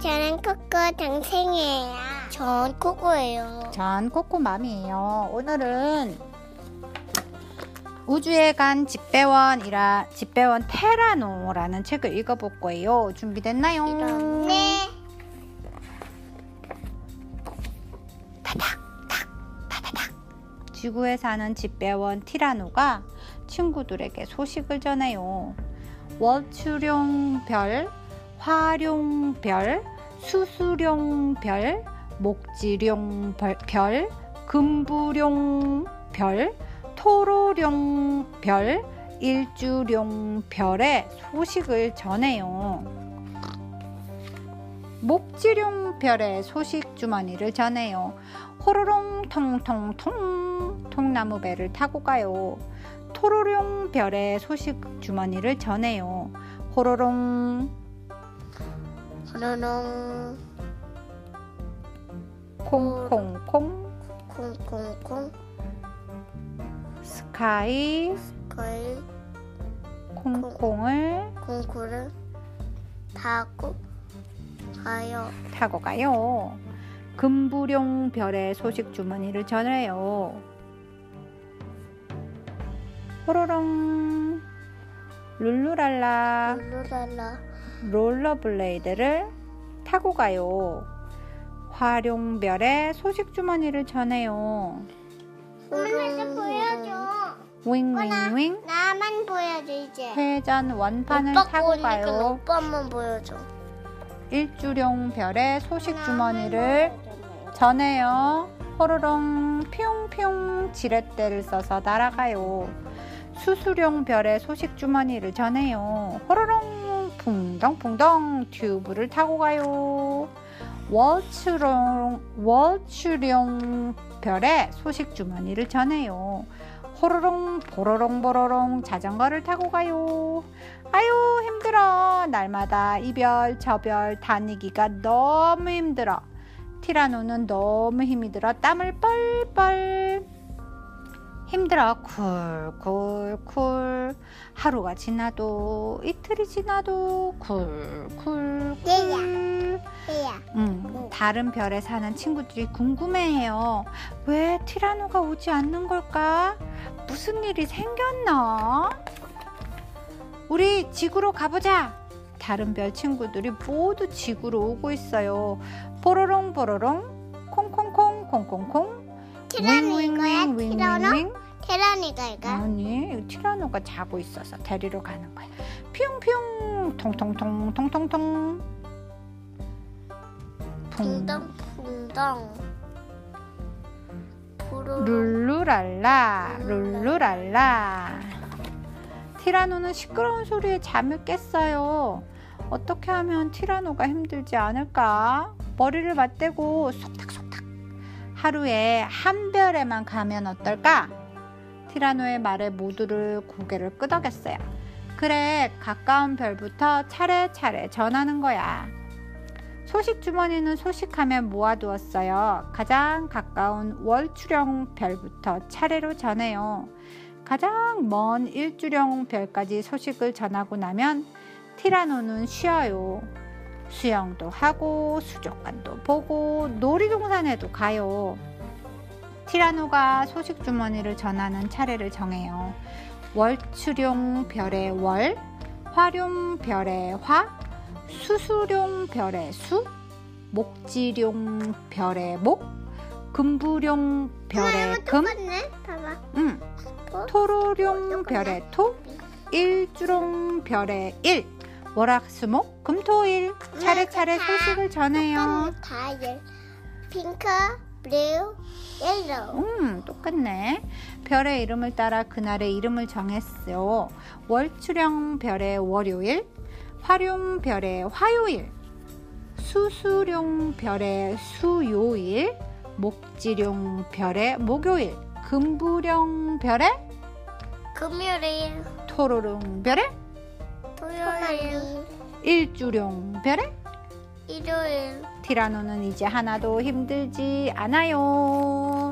저 동생이에요. 전 코코예요. 전 코코맘이에요. 오늘은 우주에 간 집배원이라 집배원 테라노라는 책을 읽어볼 거예요. 준비됐나요? 네. 지구에 사는 집배원 티라노가 친구들에게 소식을 전해요. 월추룡별, 화룡별, 수수룡별, 목지룡별, 금부룡별, 토로룡별, 일주룡별의 소식을 전해요. 목지룡별의 소식 주머니를 전해요. 호로롱 통통통 통나무 배를 타고 가요. 토로룡 별의 소식 주머니를 전해요. 호로롱 호로롱 콩콩콩. 콩콩콩. 스카이. 걸 콩콩을 콩콩을 타고 가요. 타고 가요. 금부룡 별의 소식 주머니를 전해요. 호로롱. 룰루랄라. 룰루랄라 롤러블레이드를 타고 가요. 화룡별의 소식 주머니를 전해요. 엄마한테 보여줘. 윙윙윙 나만 보여줘 이제. 회전 원판을 오빠 타고 가요. 오빠만 보여줘. 일주룡 별의 소식 주머니를 전해요. 호로롱 퓨용퓨용 지렛대를 써서 날아가요. 수수룡 별의 소식 주머니를 전해요. 호로롱 풍덩풍덩 튜브를 타고 가요. 월추룡 월추룡 별의 소식 주머니를 전해요. 호로롱 보로롱 보로롱 자전거를 타고 가요. 아유 힘들어 날마다 이별 저별 다니기가 너무 힘들어 티라노는 너무 힘이 들어 땀을 뻘뻘 힘들어 쿨쿨쿨 하루가 지나도 이틀이 지나도 쿨쿨쿨 얘야. 음, 다른 별에 사는 친구들이 궁금해해요. 왜 티라노가 오지 않는 걸까? 무슨 일이 생겼나? 우리 지구로 가보자. 다른 별 친구들이 모두 지구로 오고 있어요. 보로롱 보로롱 콩콩콩 콩콩콩 티라노 이거야? 티라노? 티라니가 이거. 아니 티라노가 자고 있어서 데리러 가는 거야. 퓨용퓨용 통통통 통통통 붕 붕덩붕덩. 룰루랄라 룰루랄라 티라노는 시끄러운 소리에 잠을 깼어요. 어떻게 하면 티라노가 힘들지 않을까? 머리를 맞대고 속닥속닥 하루에 한 별에만 가면 어떨까? 티라노의 말에 모두를 고개를 끄덕였어요. 그래, 가까운 별부터 차례차례 전하는 거야. 소식 주머니는 소식하면 모아두었어요. 가장 가까운 월추령 별부터 차례로 전해요. 가장 먼 일주령 별까지 소식을 전하고 나면 티라노는 쉬어요. 수영도 하고 수족관도 보고 놀이동산에도 가요. 티라노가 소식 주머니를 전하는 차례를 정해요. 월추룡 별의 월, 화룡 별의 화, 수수룡 별의 수, 목지룡 별의 목, 금부룡 별의 금, 똑같네. 봐봐. 음, 토로룡 별의 토, 일주룡 별의 일, 월화수목 금토일 차례차례 소식을 전해요. 핑크, 블루, 옐로우. 음, 똑같네. 별의 이름을 따라 그날의 이름을 정했어요. 월추룡 별의 월요일, 화룡 별의 화요일, 수수룡 별의 수요일, 목지룡 별의 목요일, 금부령 별의 금요일, 토로룡 별의 토요일, 일주룡 별의 일요일. 티라노는 이제 하나도 힘들지 않아요.